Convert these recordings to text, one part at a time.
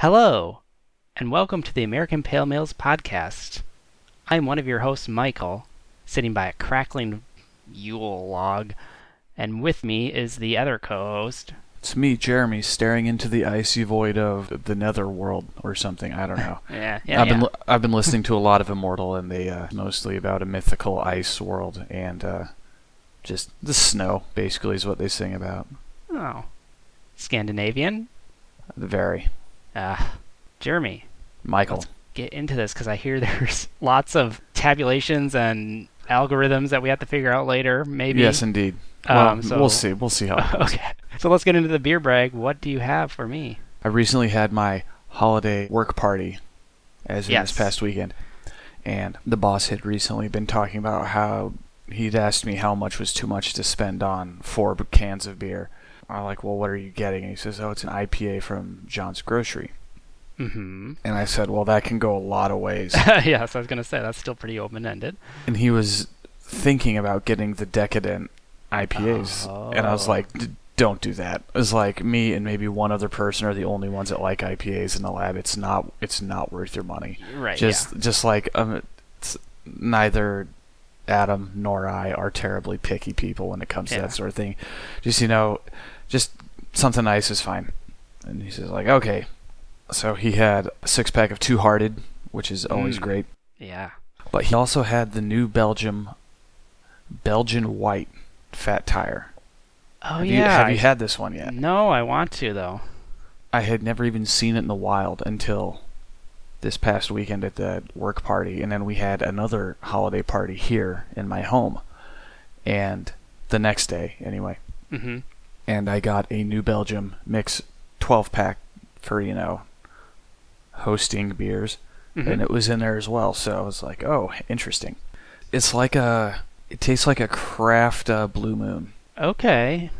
Hello, and welcome to the American Pale Males podcast. I'm one of your hosts, Michael, sitting by a crackling Yule log, and with me is the other co-host. It's me, Jeremy, staring into the icy void of the netherworld or something. I don't know. Yeah, yeah, I've yeah. been li- I've been listening to a lot of Immortal, and they uh, mostly about a mythical ice world and uh, just the snow. Basically, is what they sing about. oh, Scandinavian. Very Uh, Jeremy, Michael. Let's- get into this because I hear there's lots of tabulations and algorithms that we have to figure out later. Maybe. Yes, indeed. Um, well, so- we'll see. We'll see how. it okay. So let's get into the beer brag. What do you have for me? I recently had my holiday work party, as in Yes. this past weekend, and the boss had recently been talking about how he'd asked me how much was too much to spend on four cans of beer. I'm like, well, what are you getting? And he says, oh, it's an IPA from John's Grocery. Mm-hmm. And I said, well, that can go a lot of ways. yeah, so I was gonna say that's still pretty open-ended. and he was thinking about getting the decadent IPAs, and I was Oh. like, "D- "Don't do that." It was like me and maybe one other person are the only ones that like IPAs in the lab. It's not. It's not worth your money. Right. Just, just like um, it's, neither Adam nor I are terribly picky people when it comes to that sort of thing. Just you know, just something nice is fine. And he says like, okay. So he had a six pack of Two Hearted, which is always Mm. great. yeah. But he also had the new Belgium Belgian white fat tire. Oh have yeah. You, have you had this one yet? No, I want to though. I had never even seen it in the wild until this past weekend at the work party, and then we had another holiday party here in my home, and the next day anyway. Mm-hmm. And I got a New Belgium mix 12 pack for you know hosting beers. Mm-hmm. and it was in there as well. So I was like, oh, interesting. It's like a, it tastes like a craft uh, Blue Moon. okay.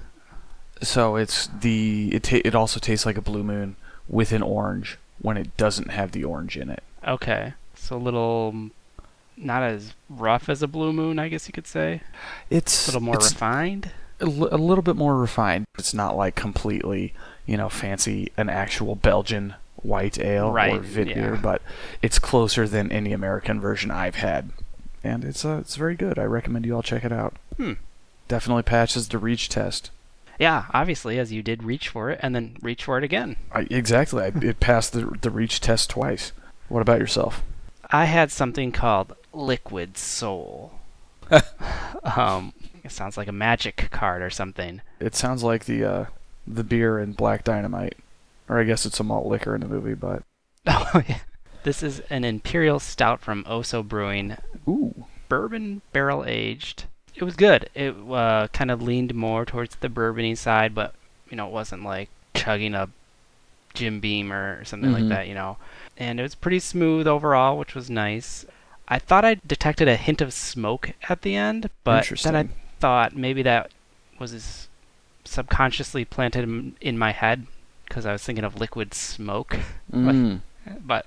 So it's the, it ta- it also tastes like a Blue Moon with an orange when it doesn't have the orange in it. Okay. So a little, mm, not as rough as a blue moon, I guess you could say. It's A little more it's refined. A, little bit more refined. It's not like completely, you know, fancy an actual Belgian white ale Right, or wit yeah. beer, but it's closer than any American version I've had, and it's uh, it's very good. I recommend you all check it out. Hmm. Definitely passes the reach test. Yeah, obviously, as you did reach for it and then reach for it again. I, exactly. I, it passed the the reach test twice. What about yourself? I had something called Liquid Soul. um, it sounds like a magic card or something. It sounds like the uh, the beer in Black Dynamite, or I guess it's a malt liquor in the movie. But Oh yeah. This is an imperial stout from Oso Brewing, ooh, bourbon barrel aged. It was good. It uh, kind of leaned more towards the bourbony side, but you know, it wasn't like chugging a Jim Beam or something like Mhm. that, you know. And it was pretty smooth overall, which was nice. I thought I detected a hint of smoke at the end, but then I. thought maybe that was subconsciously planted in- in my head because I was thinking of liquid smoke. Mm, But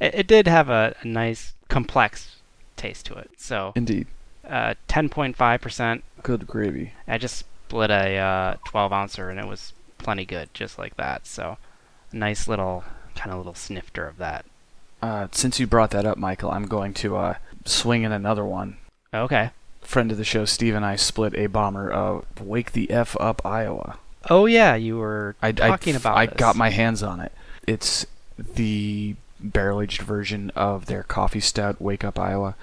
it, it did have a, a nice, complex taste to it. So, indeed, uh, 10.5%. good gravy. I just split a uh, 12 ouncer and it was plenty good, just like that. So, a nice little, kind of little snifter of that. Uh, since you brought that up, Michael, I'm going to uh, swing in another one. Okay. Friend of the show, Steve and I split a bomber of Wake the F Up, Iowa. Oh, yeah, you were I, talking I, about I this. got my hands on it. It's the barrel aged version of their coffee stout, Wake Up Iowa,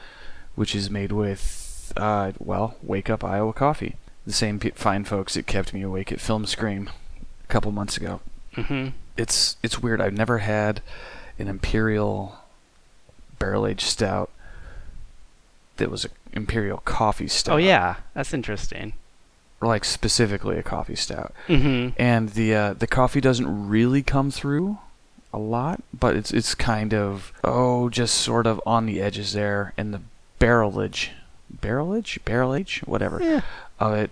which is made with, uh, well, Wake Up Iowa coffee. The same pe- fine folks that kept me awake at Film Scream a couple months ago. hmm It's it's weird. I've never had an imperial barrel aged stout that was an imperial coffee stout. Oh, yeah, that's interesting. like specifically a coffee stout. hmm and the uh, the coffee doesn't really come through a lot, but it's it's kind of oh just sort of on the edges there, and the barrelage, barrelage, barrelage, whatever Yeah. of it,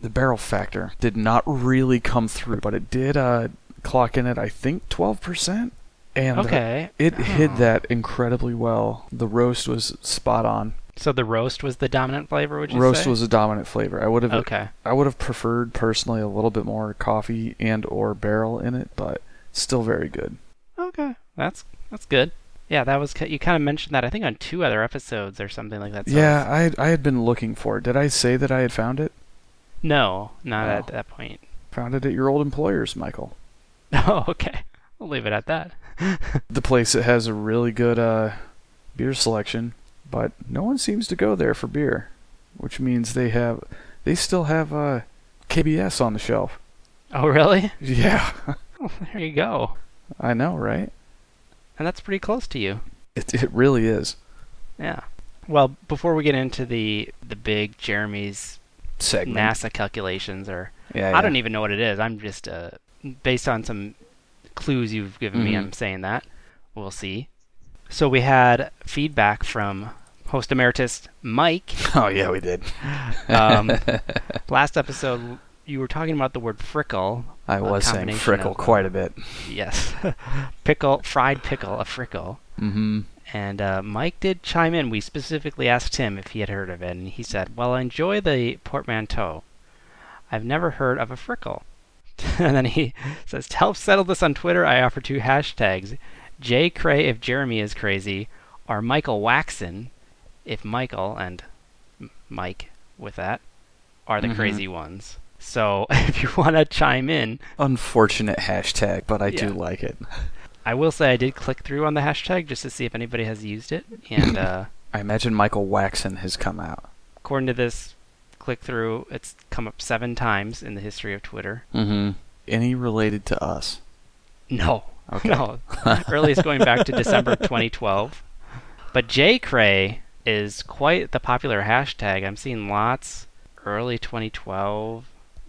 the barrel factor did not really come through, but it did uh, clock in at I think twelve percent, and uh, Okay. it hid Oh. that incredibly well. The roast was spot on. So the roast was the dominant flavor, would you Roast say? Roast was a dominant flavor. I would have Okay. I would have preferred personally a little bit more coffee and or barrel in it, but still very good. okay, that's that's good. Yeah, that was you kind of mentioned that I think on two other episodes or something like that. So yeah, I had, I had been looking for it. Did I say that I had found it? No, not Oh. at that point. Found it at your old employer's, Michael. Oh, okay. We'll leave it at that. The place that has a really good uh, beer selection, but no one seems to go there for beer, which means they have they still have uh, KBS on the shelf. Oh, really? Yeah, Well, there you go. I know, right? And that's pretty close to you. It it really is. Yeah. Well, before we get into the the big Jeremy's Segment. NASA calculations, or Yeah, I don't even know what it is. I'm just uh, based on some clues you've given me. Mhm. I'm saying that. We'll see. So we had feedback from host emeritus Mike. Oh yeah, we did. Um, last episode, you were talking about the word frickle. I was saying frickle of, quite uh, a bit. Yes, pickle, fried pickle, a frickle. Mm-hmm. And uh, Mike did chime in. We specifically asked him if he had heard of it, and he said, "Well, I enjoy the portmanteau. I've never heard of a frickle." and then he says, "To help settle this on Twitter, I offer two hashtags: J Cray if Jeremy is crazy, or Michael Waxon if Michael and Mike with that are the Mhm. crazy ones." So if you want to chime in, Unfortunate hashtag, but I Yeah. do like it. I will say I did click through on the hashtag just to see if anybody has used it, and. uh I imagine Michael Waxon has come out. according to this click through, it's come up seven times in the history of Twitter. Mm-hmm. Any related to us? No, Okay. no. Earliest going back to December 2012. But Jay Cray is quite the popular hashtag. I'm seeing lots early 2012,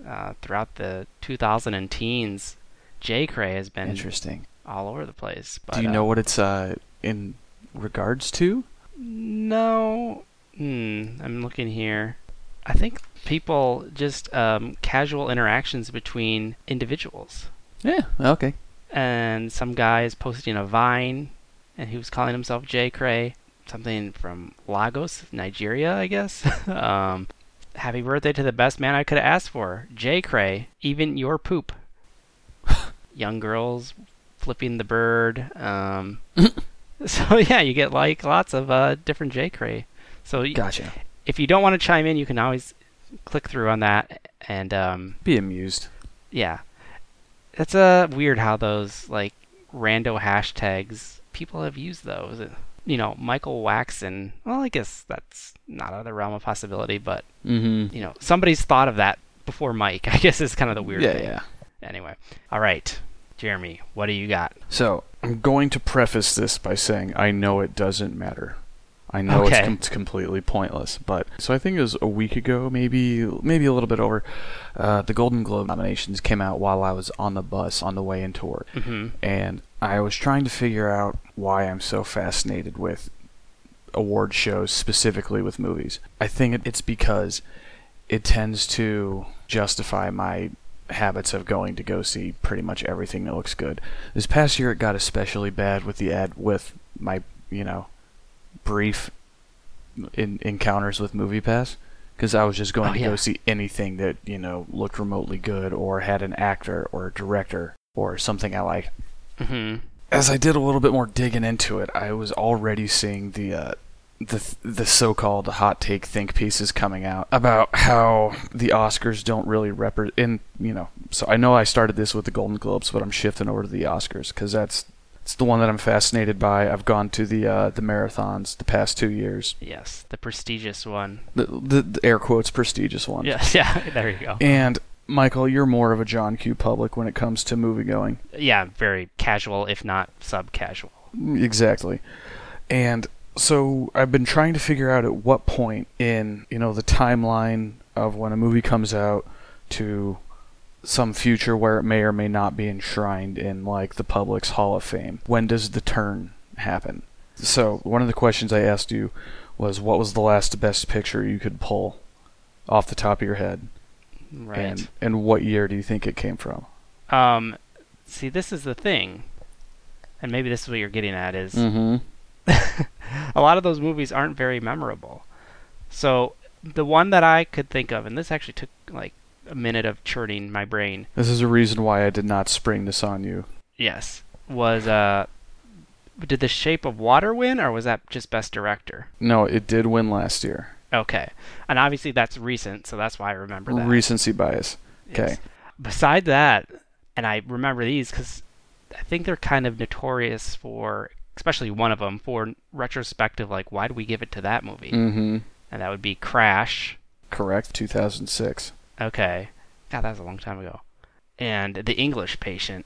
uh, throughout the 2000 and teens. J Cray has been Interesting. all over the place. But, do you uh, know what it's uh in regards to? No. Hmm. I'm looking here. I think people just um, casual interactions between individuals. Yeah. Okay. And some guy is posting a Vine, and he was calling himself J Cray. Something from Lagos, Nigeria, I guess. um, happy birthday to the best man I could have asked for, J Cray. Even your poop. Young girls flipping the bird. Um, so yeah, you get like lots of uh, different J Cray. So Gotcha. if you don't want to chime in, you can always click through on that, and um, Be amused. yeah, it's uh, weird how those like rando hashtags people have used those. You know, Michael Waxon. Well, I guess that's not out of the realm of possibility, but Mm-hmm. you know, somebody's thought of that before Mike. I guess is kind of the weird yeah, thing. yeah. Anyway, all right, Jeremy, what do you got? So I'm going to preface this by saying I know it doesn't matter. I know Okay. it's, com- completely pointless, but so I think it was a week ago, maybe maybe a little bit over. Uh, the Golden Globe nominations came out while I was on the bus on the way into work, hmm and I was trying to figure out why I'm so fascinated with award shows, specifically with movies. I think it's because it tends to justify my habits of going to go see pretty much everything that looks good. This past year, it got especially bad with the ad with my you know brief in, encounters with MoviePass because I was just going Oh, to yeah. go see anything that you know looked remotely good or had an actor or a director or something I like. Hmm As I did a little bit more digging into it, I was already seeing the uh, the the so-called hot take think pieces coming out about how the Oscars don't really represent. In you know, so I know I started this with the Golden Globes, but I'm shifting over to the Oscars because that's it's the one that I'm fascinated by. I've gone to the uh, the marathons the past two years, Yes, the prestigious one. the, the, the air quotes prestigious one. Yes, yeah, there you go. And Michael, you're more of a John Q. Public when it comes to movie going. Yeah, very casual, if not sub-casual. Exactly. And so I've been trying to figure out at what point in, you know, the timeline of when a movie comes out to some future where it may or may not be enshrined in like the public's Hall of Fame. When does the turn happen? So, one of the questions I asked you was what was the last best picture you could pull off the top of your head? Right. And and what year do you think it came from? Um, see, this is the thing, and maybe this is what you're getting at is Mm-hmm. a lot of those movies aren't very memorable. So the one that I could think of, and this actually took like a minute of churning my brain. This is a reason why I did not spring this on you. Yes, was uh Did The Shape of Water win, or was that just Best Director? No, it did win last year. Okay, and obviously that's recent, so that's why I remember that. Recency bias. Okay. Yes. Beside that, and I remember these because I think they're kind of notorious for, especially one of them, for retrospective, like, why do we give it to that movie? Mm-hmm. And that would be Crash. Correct. 2006. Okay. God, that was a long time ago. And The English Patient.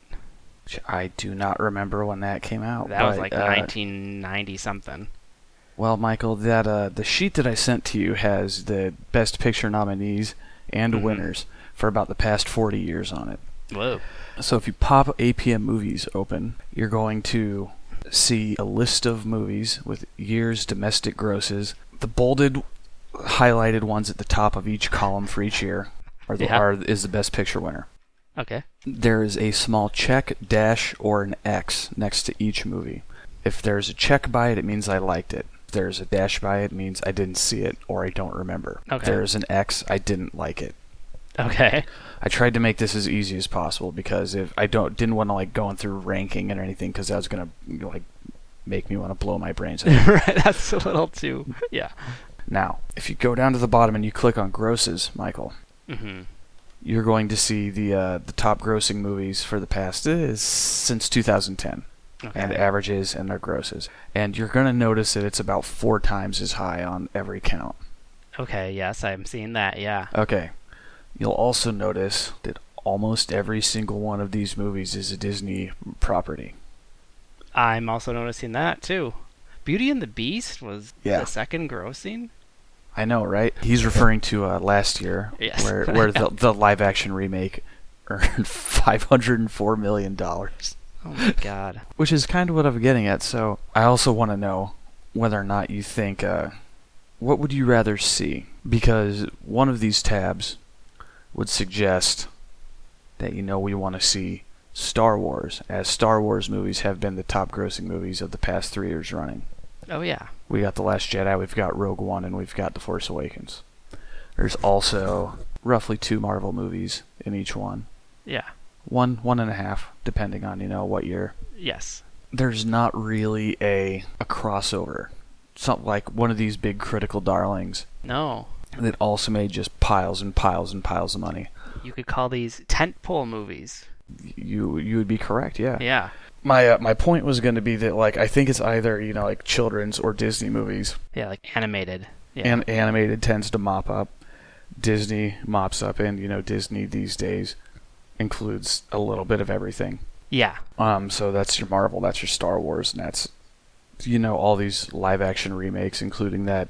I do not remember when that came out. That was like uh, 1990 something. Well, Michael, that uh, the sheet that I sent to you has the Best Picture nominees and Mhm. winners for about the past 40 years on it. Whoa. So if you pop APM movies open, you're going to see a list of movies with years domestic grosses. The bolded, highlighted ones at the top of each column for each year are, the, Yeah. are is the Best Picture winner. Okay. There is a small check, dash, or an X next to each movie. If there's a check by it, it means I liked it. There's a dash by it, means I didn't see it or I don't remember. Okay. there's an X, I didn't like it. Okay. I tried to make this as easy as possible because if I don't didn't want to like going through ranking and anything because that was gonna like make me want to blow my brains out. right. That's a little too. Yeah. now, if you go down to the bottom and you click on grosses, Michael, hmm you're going to see the uh, the top grossing movies for the past is since 2010 Okay. and averages and their grosses, and you're gonna notice that it's about four times as high on every count. okay. Yes, I'm seeing that. Yeah. Okay. You'll also notice that almost every single one of these movies is a Disney property. I'm also noticing that too. Beauty and the Beast was Yeah. the second grossing. I know, right? He's referring to uh, last year, Yes. where where the, the live action remake earned five hundred and four million dollars, Oh my god. which is kind of what I'm getting at. So I also want to know whether or not you think, uh, what would you rather see? Because one of these tabs would suggest that you know we want to see Star Wars, as Star Wars movies have been the top grossing movies of the past three years running. Oh yeah. We got The Last Jedi, we've got Rogue One, and we've got The Force Awakens. There's also roughly two Marvel movies in each one. Yeah. One, one and a half, depending on, you know, what year. Yes. There's not really a, a crossover. Something like one of these big critical darlings No. that also made just piles and piles and piles of money. You could call these tentpole movies. You you would be correct, yeah. Yeah. My uh, my point was going to be that like I think it's either you know like children's or Disney movies. Yeah, like animated. Yeah. and animated tends to mop up. Disney mops up, and you know Disney these days includes a little bit of everything. yeah. Um, so that's your Marvel, that's your Star Wars, and that's you know all these live action remakes, including that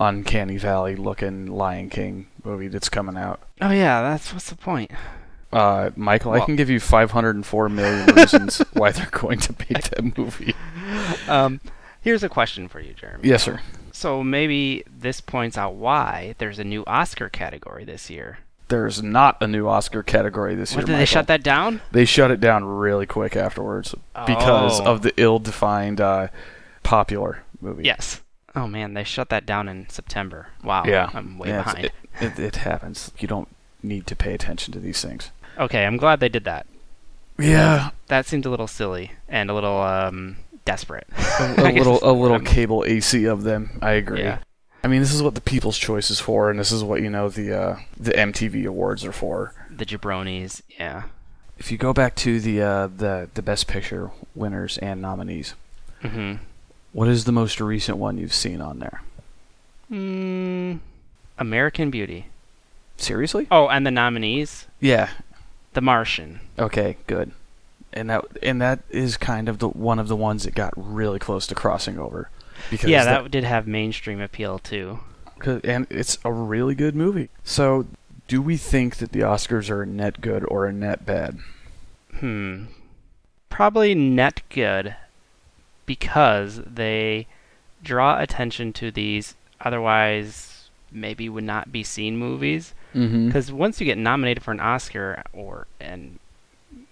uncanny valley looking Lion King movie that's coming out. Oh yeah, that's what's the point? Uh, Michael, I can give you 504 million reasons why they're going to make that movie. Um, here's a question for you, Jeremy. Yes, sir. So maybe this points out why there's a new Oscar category this year. There's not a new Oscar category this What year. did they shut that down? They shut it down really quick afterwards because Oh. of the ill-defined uh, popular movie. Yes. Oh man, they shut that down in September. Wow. Yeah. I'm way Yeah, behind. It, it, it happens. You don't need to pay attention to these things. Okay, I'm glad they did that. Yeah, That seemed a little silly and a little um desperate. a, a little a little I'm- cable AC of them. I agree. Yeah. I mean, this is what the People's Choice is for, and this is what you know the uh, the MTV Awards are for. The jabronis. Yeah. If you go back to the uh, the the Best Picture winners and nominees, Mhm. what is the most recent one you've seen on there? Mm, American Beauty. Seriously? Oh, and the nominees: Yeah. The Martian. Okay, good. And that and that is kind of the one of the ones that got really close to crossing over. Because Yeah, that did have mainstream appeal too. and it's a really good movie. So, do we think that the Oscars are a net good or a net bad? Hmm. Probably net good because they draw attention to these otherwise maybe would not be seen movies. Mm-hmm. Because once you get nominated for an Oscar or and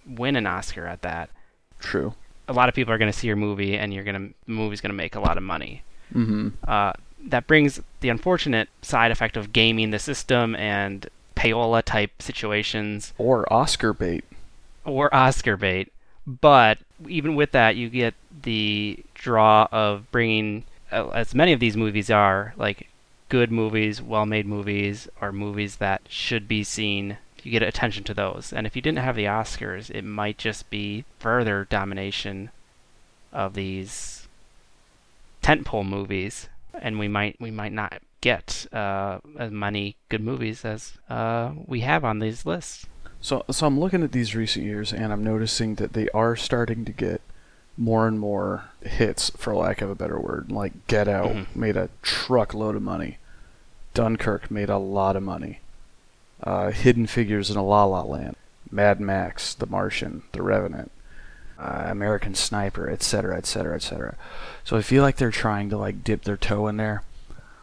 win an Oscar at that, True. A lot of people are going to see your movie and you're going to the movie's going to make a lot of money. Mm-hmm. Uh, that brings the unfortunate side effect of gaming the system and payola type situations Or Oscar bait. or Oscar bait. But even with that, you get the draw of bringing, uh, as many of these movies are, like good movies, well-made movies, or movies that should be seen. You get attention to those, and if you didn't have the Oscars, it might just be further domination of these tentpole movies, and we might we might not get uh, as many good movies as uh, we have on these lists. So, so I'm looking at these recent years, and I'm noticing that they are starting to get more and more hits, for lack of a better word. Like Get Out Mhm. made a truckload of money. Dunkirk made a lot of money. Uh, Hidden Figures in a La La Land. Mad Max, The Martian, The Revenant, uh, American Sniper, etc., etc., etc. So I feel like they're trying to like dip their toe in there,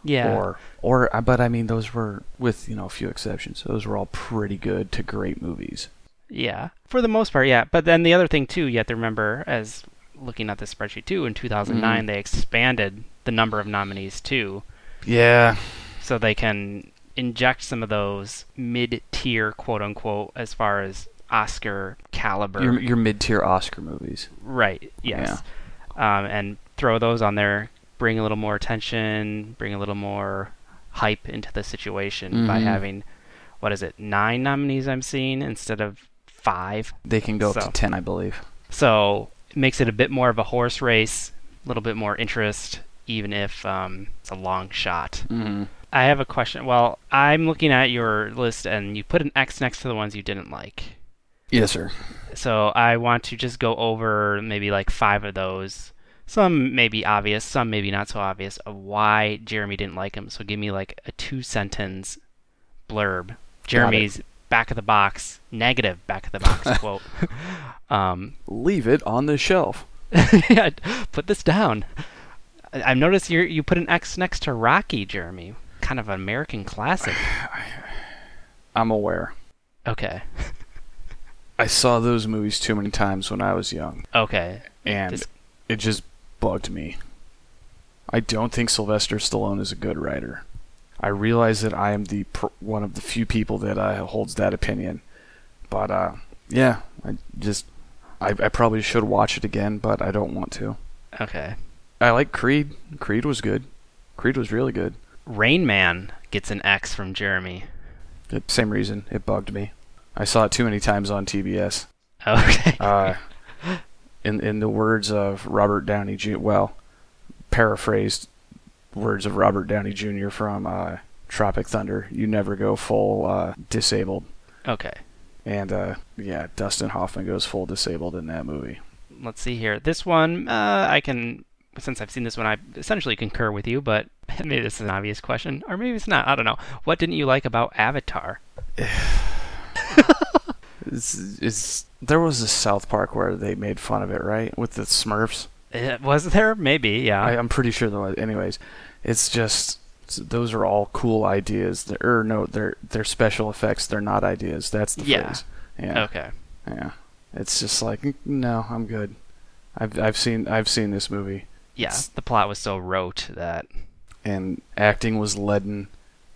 Yeah. or or uh, but I mean those were with you know a few exceptions. Those were all pretty good to great movies. Yeah, for the most part, yeah. But then the other thing too, you have to remember, as looking at the spreadsheet too, in 2009 Mhm. they expanded the number of nominees too, Yeah, so they can inject some of those mid-tier, quote unquote, as far as Oscar caliber. your your mid tier Oscar movies. Right. Yes. Um, and throw those on there. Bring a little more attention. Bring a little more hype into the situation by Mhm. having, what is it, nine nominees I'm seeing instead of five. They can go up to ten, I believe. So it makes it a bit more of a horse race, a little bit more interest, even if um, it's a long shot. Mm-hmm. I have a question. Well, I'm looking at your list, and you put an X next to the ones you didn't like. Yes, sir. So I want to just go over maybe like five of those. Some may be obvious, some maybe not so obvious of why Jeremy didn't like him. So give me like a two sentence blurb. Jeremy's back of the box, negative back of the box quote. Um, Leave it on the shelf. yeah, put this down. I- I've noticed you you put an X next to Rocky, Jeremy. Kind of an American classic. I'm aware. Okay. I saw those movies too many times when I was young, Okay. and it just bugged me. I don't think Sylvester Stallone is a good writer. I realize that I am the pr- one of the few people that uh, holds that opinion, but uh, yeah, I just I, I probably should watch it again, but I don't want to. Okay. I like Creed. Creed was good. Creed was really good. Rain Man gets an X from Jeremy. Same reason it bugged me. I saw it too many times on TBS. Okay. Uh, in in the words of Robert Downey Jr. Well, paraphrased words of Robert Downey Jr. from uh, Tropic Thunder. You never go full uh, disabled. okay. And uh, yeah, Dustin Hoffman goes full disabled in that movie. Let's see here. This one, uh, I can, since I've seen this one, I essentially concur with you, but maybe this is an obvious question, or maybe it's not. I don't know. What didn't you like about Avatar? It's, it's, there was a South Park where they made fun of it, right? With the Smurfs. Uh, was there? Maybe, yeah. I, I'm pretty sure there was. Anyways, it's just those are all cool ideas. They're, or no, they're they're special effects. They're not ideas. That's the Yeah. phrase. Yeah. okay. Yeah. It's just like "Mm, no, I'm good. I've I've seen I've seen this movie Yeah, the plot was so rote that. and acting was leaden.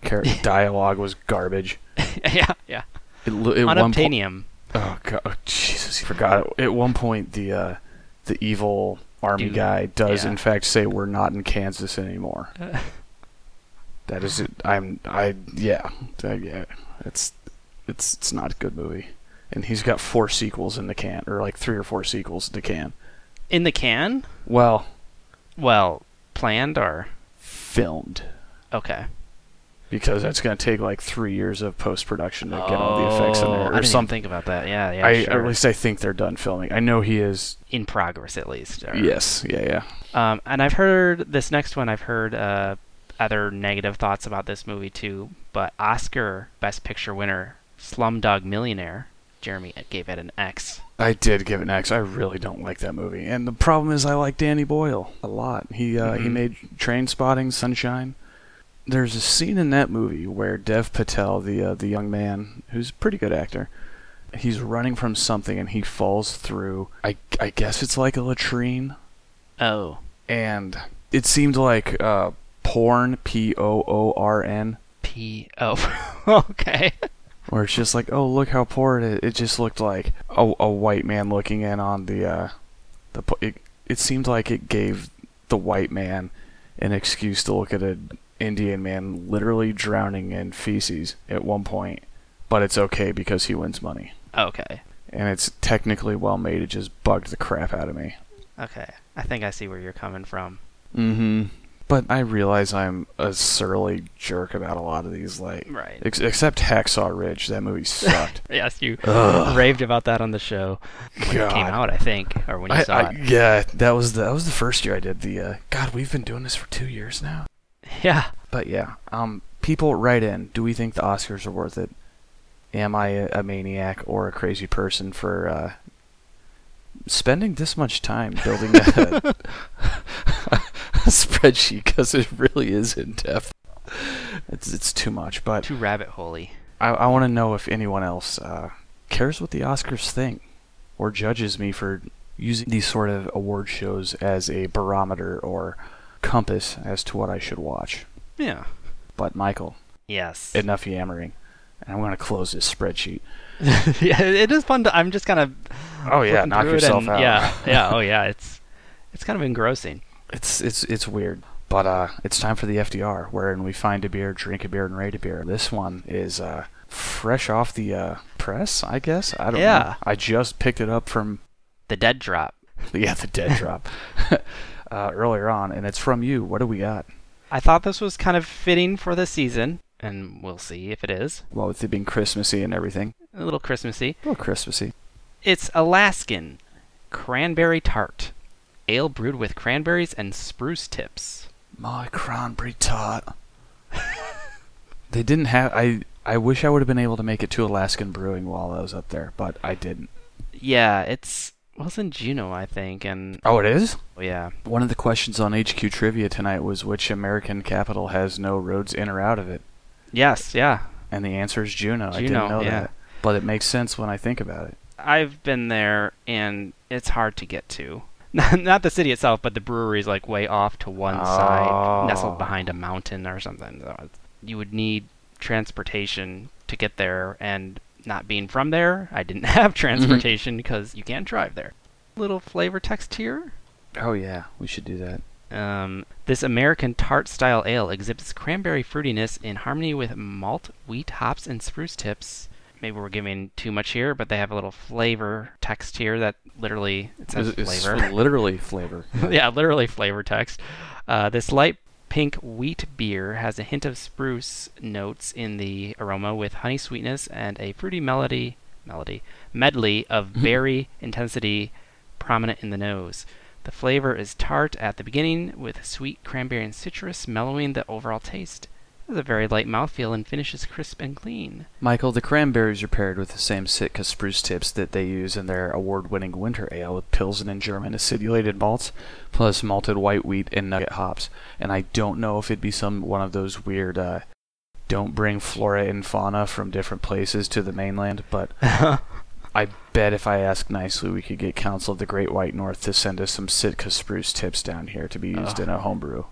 Char- dialogue was garbage. yeah, yeah. It, lo- at one point, Unobtainium. oh god, oh, Jesus, you forgot. it. At one point, the uh, the evil army Dude, guy does yeah. in fact say, "We're not in Kansas anymore." That is it. I'm. I. Yeah. Uh, yeah. It's. It's. It's not a good movie. And he's got four sequels in the can, or like three or four sequels in the can. In the can? Well, Well, planned or. filmed Okay. because that's going to take like three years of post production to get all the effects in Oh, there, I or didn't even something. think about that. Yeah, yeah. I sure. at least I think they're done filming. I know he is. In progress, at least. or- Yes. Yeah. Yeah. Um, and I've heard this next one. I've heard uh, other negative thoughts about this movie too. But Oscar Best Picture winner, Slumdog Millionaire, Jeremy gave it an X. I did give it an X. I really don't like that movie, and the problem is I like Danny Boyle a lot. He uh, he Mhm. made Trainspotting, Sunshine. There's a scene in that movie where Dev Patel, the uh, the young man who's a pretty good actor, he's running from something and he falls through. I I guess it's like a latrine, Oh, and it seemed like uh, porn, P O O R N, P. Oh, okay. Where it's just like, oh look how poor it is. It just looked like a, a white man looking in on the uh, the it, it seemed like it gave the white man an excuse to look at an Indian man literally drowning in feces at one point, but it's okay because he wins money. Okay. And it's technically well made. It just bugged the crap out of me. Okay. I think I see where you're coming from. Mm-hmm. But I realize I'm a surly jerk about a lot of these, like, Right. ex- except Hacksaw Ridge. That movie sucked. Yes, you Ugh. raved about that on the show when it came out, I think, or when you I, saw I, it. yeah, that was the that was the first year I did the. Uh, God, we've been doing this for two years now. Yeah. But yeah, um, people write in. Do we think the Oscars are worth it? Am I a, a maniac or a crazy person for uh, spending this much time building a spreadsheet? Because it really is in depth. It's it's too much. But Too rabbit holey. I, I want to know if anyone else uh, cares what the Oscars think or judges me for using these sort of award shows as a barometer or compass as to what I should watch. Yeah. But Michael, Yes. enough yammering. And I'm going to close this spreadsheet. yeah, it is fun to. I'm just kind of. Oh yeah, knock yourself and- out. Yeah, yeah, oh yeah. It's it's kind of engrossing. It's it's it's weird. But uh, it's time for the FDR, wherein we find a beer, drink a beer, and rate a beer. This one is uh, fresh off the uh, press, I guess. I don't Yeah. know. I just picked it up from The dead drop. yeah the dead drop uh, earlier on, and it's from you. What do we got? I thought this was kind of fitting for the season, and we'll see if it is. Well, with it being Christmassy and everything, A little Christmassy. a little Christmassy. It's Alaskan cranberry tart, ale brewed with cranberries and spruce tips. My cranberry tart. they didn't have. I I wish I would have been able to make it to Alaskan Brewing while I was up there, but I didn't. Yeah, it's well, it's in Juneau, I think, and Oh, it is. oh, yeah, One of the questions on HQ Trivia tonight was which American capital has no roads in or out of it, yes, yeah. and the answer is Juneau. I didn't know yeah. that, but it makes sense when I think about it. I've been there, and it's hard to get to. Not, the city itself, but the brewery is like way off to one side, Oh. nestled behind a mountain or something. So you would need transportation to get there, and not being from there, I didn't have transportation because you can't drive there. Little flavor text here. Oh yeah, we should do that. Um, this American tart style ale exhibits cranberry fruitiness in harmony with malt, wheat, hops, and spruce tips. Maybe we're giving too much here, but they have a little flavor text here that literally it says It's- it's flavor. literally flavor. yeah, literally flavor text. Uh, this light pink wheat beer has a hint of spruce notes in the aroma with honey sweetness and a fruity melody melody medley of berry intensity prominent in the nose. The flavor is tart at the beginning with sweet cranberry and citrus mellowing the overall taste. It has a very light mouthfeel and finishes crisp and clean. Michael, the cranberries are paired with the same Sitka spruce tips that they use in their award-winning winter ale with Pilsen and German acidulated malts, plus malted white wheat and nugget hops. And I don't know if it'd be some one of those weird uh, don't bring flora and fauna from different places to the mainland, but I bet if I ask nicely, we could get Council of the Great White North to send us some Sitka spruce tips down here to be used Ugh. in a homebrew.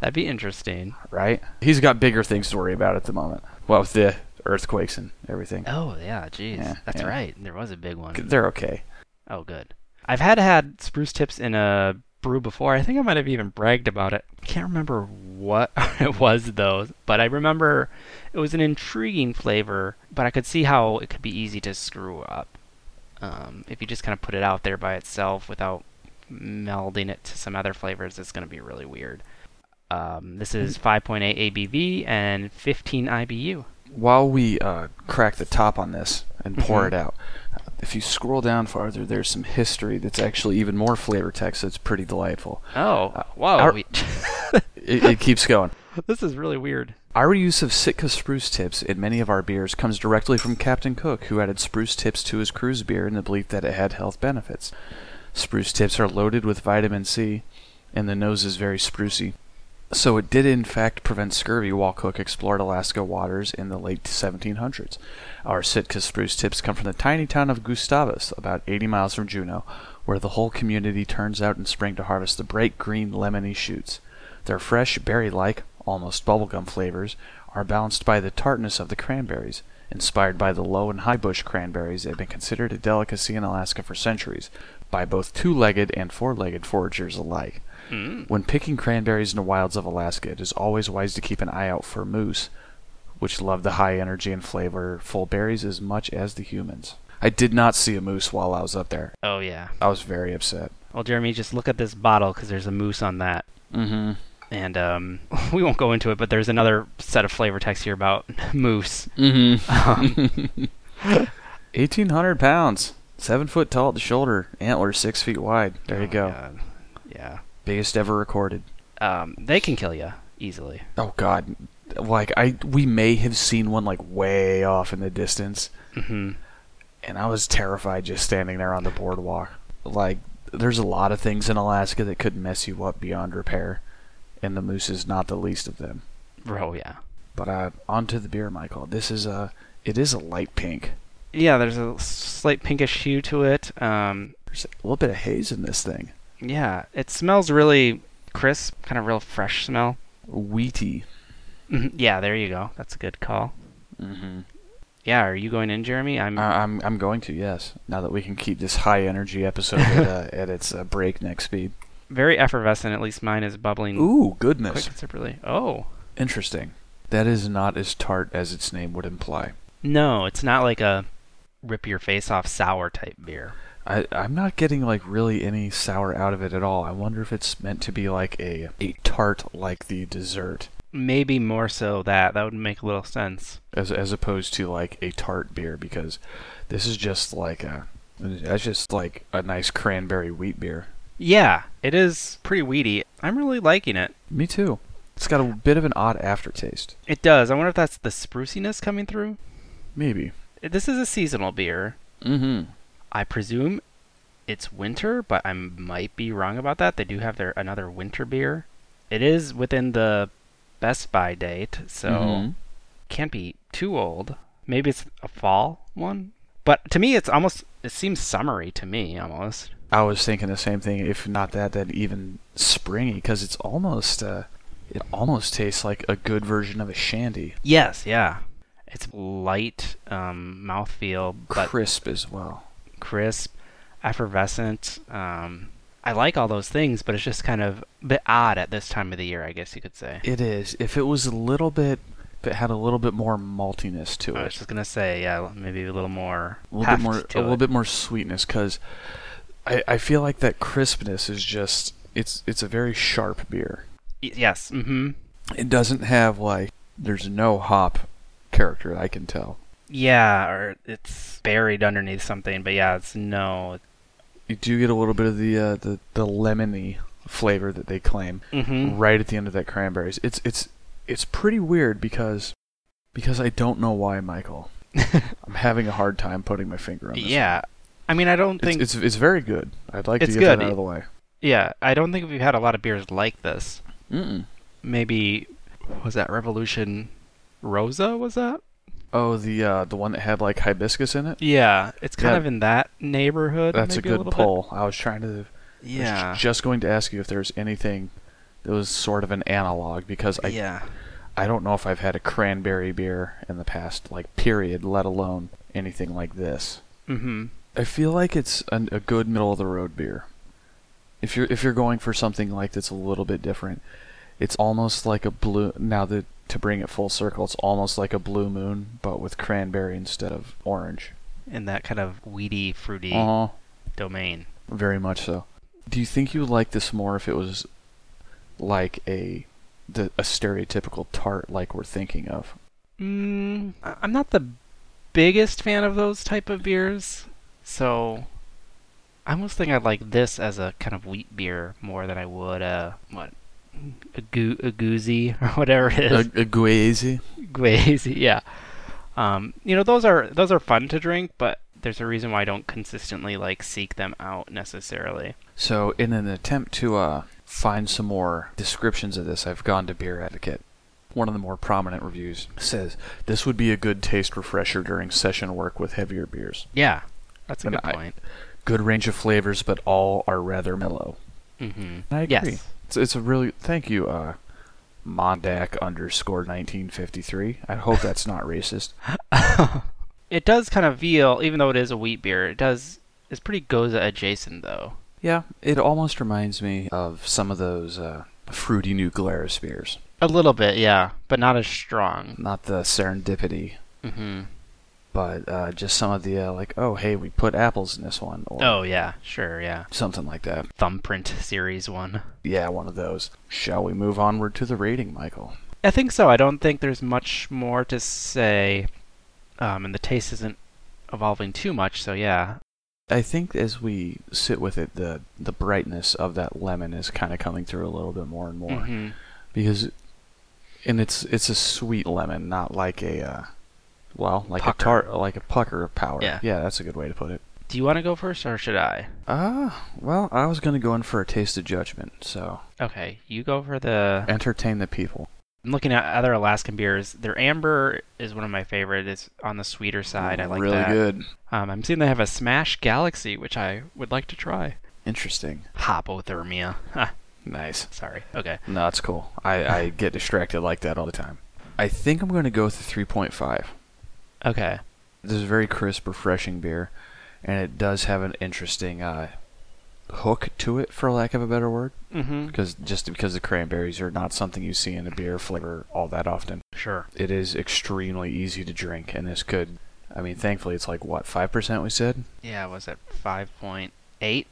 That'd be interesting. Right? He's got bigger things to worry about at the moment. Well, with the earthquakes and everything. Oh yeah, jeez. Yeah, That's yeah. right. There was a big one. They're okay. Oh, good. I've had had spruce tips in a brew before. I think I might have even bragged about it. I can't remember what it was though, but I remember it was an intriguing flavor. But I could see how it could be easy to screw up um, if you just kind of put it out there by itself without melding it to some other flavors. It's going to be really weird. Um, this is 5.8 ABV and 15 IBU. While we uh, crack the top on this and pour Mhm. it out, if you scroll down farther, there's some history that's actually even more flavor text that's pretty delightful. Oh, Uh, whoa! our- It, it keeps going. this is really weird. Our use of Sitka spruce tips in many of our beers comes directly from Captain Cook, who added spruce tips to his cruise beer in the belief that it had health benefits. Spruce tips are loaded with vitamin C, and the nose is very sprucey. So it did in fact prevent scurvy while Cook explored Alaska waters in the late 1700s. Our Sitka spruce tips come from the tiny town of Gustavus, about 80 miles from Juneau, where the whole community turns out in spring to harvest the bright green lemony shoots. They're fresh, berry-like, almost bubblegum flavors, are balanced by the tartness of the cranberries. Inspired by the low and high bush cranberries, they've been considered a delicacy in Alaska for centuries by both two legged and four legged foragers alike. Mm. When picking cranberries in the wilds of Alaska, it is always wise to keep an eye out for moose, which love the high energy and flavorful berries as much as the humans. I did not see a moose while I was up there. Oh yeah. I was very upset. Well, Jeremy, just look at this bottle because there's a moose on that. Mm-hmm. And um, we won't go into it, but there's another set of flavor text here about moose. Mm-hmm. 1,800 pounds. Seven foot tall at the shoulder. Antlers six feet wide. There Oh you go. God. Biggest ever recorded. Um, they can kill you easily. Oh God. Like I, we may have seen one like way off in the distance, hmm and I was terrified just standing there on the boardwalk. Like, there's a lot of things in Alaska that could mess you up beyond repair, and the moose is not the least of them. Oh yeah. But uh, onto the beer, Michael. This is a, it is a light pink. Yeah, there's a slight pinkish hue to it. Um, There's a little bit of haze in this thing. Yeah, it smells really crisp, kind of real fresh smell. Wheaty. Mhm, Yeah, there you go. That's a good call. Mm-hmm. Yeah, are you going in, Jeremy? I'm. I'm I'm going to yes. Now that we can keep this high energy episode at, uh, at its uh, breakneck speed. very effervescent. At least mine is bubbling Ooh, goodness. considerably. Oh, Interesting. That is not as tart as its name would imply. no, it's not like a rip your face off sour type beer. I, I'm not getting like really any sour out of it at all. I wonder if it's meant to be like a a tart like the dessert, Maybe more so that. That would make a little sense. as as opposed to like a tart beer because this is just like a that's just like a nice cranberry wheat beer. Yeah, it is pretty weedy. I'm really liking it. Me too. It's got a bit of an odd aftertaste. It does. I wonder if that's the spruciness coming through. Maybe. This is a seasonal beer. Mm-hmm. I presume it's winter, but I might be wrong about that. They do have their another winter beer. It is within the Best By date, so Mhm. can't be too old. Maybe it's a fall one. But to me, it's almost it seems summery to me almost. I was thinking the same thing. If not that, then even springy, because it's almost uh, it almost tastes like a good version of a shandy, Yes, yeah. It's light um, mouthfeel, but crisp as well. Crisp, effervescent. Um, I like all those things, but it's just kind of a bit odd at this time of the year, I guess you could say. It is. If it was a little bit, if it had a little bit more maltiness to it. I was just gonna say, yeah, maybe a little more, a little bit more, a little bit more sweetness, because I, I feel like that crispness is just it's it's a very sharp beer. Yes, mm-hmm. It doesn't have like there's no hop character I can tell. Yeah, or it's buried underneath something, but yeah, it's no. You do get a little bit of the uh, the the lemony flavor that they claim. Mm-hmm. right at the end of that cranberries. It's it's it's pretty weird because because I don't know why, Michael. I'm having a hard time putting my finger on this. yeah, I mean, I don't think. it's, it's it's very good. I'd like It's to get good. that out of the way. yeah, I don't think we've had a lot of beers like this. Mm-mm. Maybe was that Revolution Rosa? Was that? Oh, the uh, the one that had like hibiscus in it. Yeah, it's kind Yeah. of in that neighborhood. That's a good bit. pull. I was trying to. Yeah. just going to ask you if there's anything that was sort of an analog because I yeah. I don't know if I've had a cranberry beer in the past, like period, let alone anything like this. Mm-hmm. I feel like it's an, a good middle of the road beer. If you're if you're going for something like that's a little bit different, it's almost like a blue. Now that to bring it full circle, it's almost like a blue moon, but with cranberry instead of orange. In that kind of weedy, fruity Uh huh. domain. Very much so. Do you think you would like this more if it was like a the a stereotypical tart like we're thinking of? Mm, I'm not the biggest fan of those type of beers, so I almost think I'd like this as a kind of wheat beer more than I would a what a goo a goozy or whatever it is. A, a guazi? Glazy, yeah. Um, you know, those are those are fun to drink, but there's a reason why I don't consistently like seek them out necessarily. So, in an attempt to uh, find some more descriptions of this, I've gone to Beer Advocate. One of the more prominent reviews says this would be a good taste refresher during session work with heavier beers. Yeah, that's a And good I- point. Good range of flavors, but all are rather mellow. Mm-hmm. I agree. Yes. It's, it's a really thank you, uh, Mondak underscore 1953. I hope that's not racist. it does kind of feel, even though it is a wheat beer, it does. It's pretty Goza adjacent though. Yeah, it almost reminds me of some of those uh, fruity New Glarus beers. A little bit, yeah, but not as strong. Not the serendipity, hmm but uh, just some of the uh, like, oh hey, we put apples in this one, or Oh yeah, sure, yeah. something like that. Thumbprint series one. Yeah, one of those. Shall we move onward to the rating, Michael? I think so. I don't think there's much more to say, um, and the taste isn't evolving too much. So yeah, I think as we sit with it, the the brightness of that lemon is kind of coming through a little bit more and more Mhm. because, and it's it's a sweet lemon, not like a, uh, well, like Pucker. a tart, like a pucker of power. Yeah. yeah, that's a good way to put it. Do you want to go first, or should I? Ah, well, I was gonna go in for a taste of judgment, so Okay, you go for the. entertain the people. I'm looking at other Alaskan beers. Their amber is one of my favorite. It's on the sweeter side. I like really that. Really good. Um, I'm seeing they have a Smash Galaxy, which I would like to try. Interesting. Hopothermia. Ha, Nice. Sorry. Okay. No, that's cool. I, I get distracted like that all the time. I think I'm going to go with the 3.5. Okay. This is a very crisp, refreshing beer, and it does have an interesting uh, hook to it, for lack of a better word. Mm-hmm. Because just because the cranberries are not something you see in a beer flavor all that often, Sure. it is extremely easy to drink, and this could. I mean, thankfully, it's like what five percent we said. Yeah. Was it 5.8?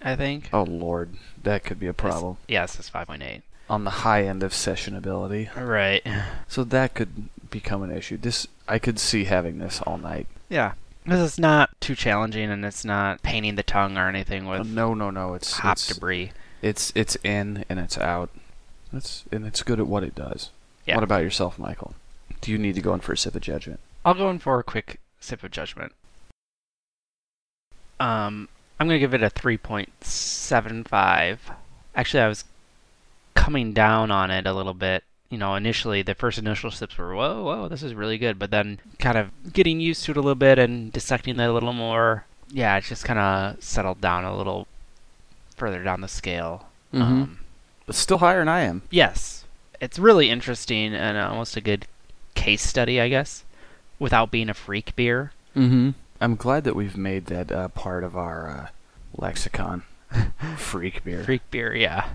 I think. Oh lord, that could be a problem Yes, it's 5.8. on the high end of sessionability. Right. So that could become an issue. This I could see having this all night. Yeah. This is not too challenging, and it's not painting the tongue or anything Uh, with no, no, no. It's hop it's, debris. it's it's in and it's out. It's and it's good at what it does. Yeah. What about yourself, Michael? Do you need to go in for a sip of judgment? I'll go in for a quick sip of judgment. Um, I'm gonna give it a 3.75. Actually, I was coming down on it a little bit. You know, initially the first initial sips were whoa, whoa, this is really good, but then kind of getting used to it a little bit and dissecting it a little more. Yeah, it's just kind of settled down a little further down the scale. Um, But still higher than I am. Yes, it's really interesting and almost a good case study, I guess, without being a freak beer. Mm-hmm. I'm glad that we've made that uh, part of our uh, lexicon. Freak beer. Freak beer, yeah.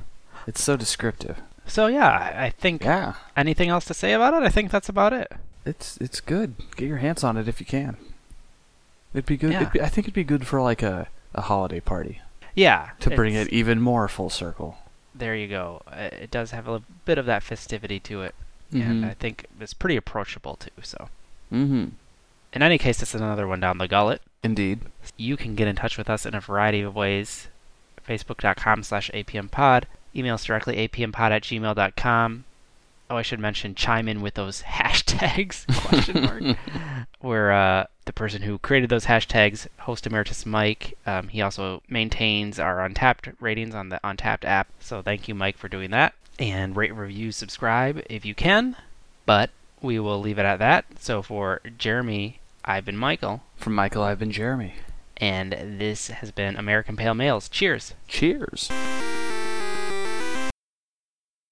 It's so descriptive. So yeah, I I think Yeah. anything else to say about it? I think that's about it. It's it's good. Get your hands on it if you can. It'd be good. Yeah. It'd be, I think it'd be good for like a, a holiday party Yeah, to bring it even more full circle. There you go. Uh, It does have a bit of that festivity to it, Mhm. and I think it's pretty approachable too. So, Mm-hmm. in any case, it's another one down the gullet. Indeed. You can get in touch with us in a variety of ways. Facebook.com slash APMpod. Email us directly, apmpod at gmail.com. Oh, I should mention, chime in with those hashtags, question mark. Where uh, the person who created those hashtags, host emeritus Mike, um, he also maintains our Untappd ratings on the Untappd app. So thank you, Mike, for doing that. And rate, review, subscribe if you can. But we will leave it at that. So for Jeremy, I've been Michael. From Michael, I've been Jeremy. And this has been American Pale Males. Cheers. Cheers.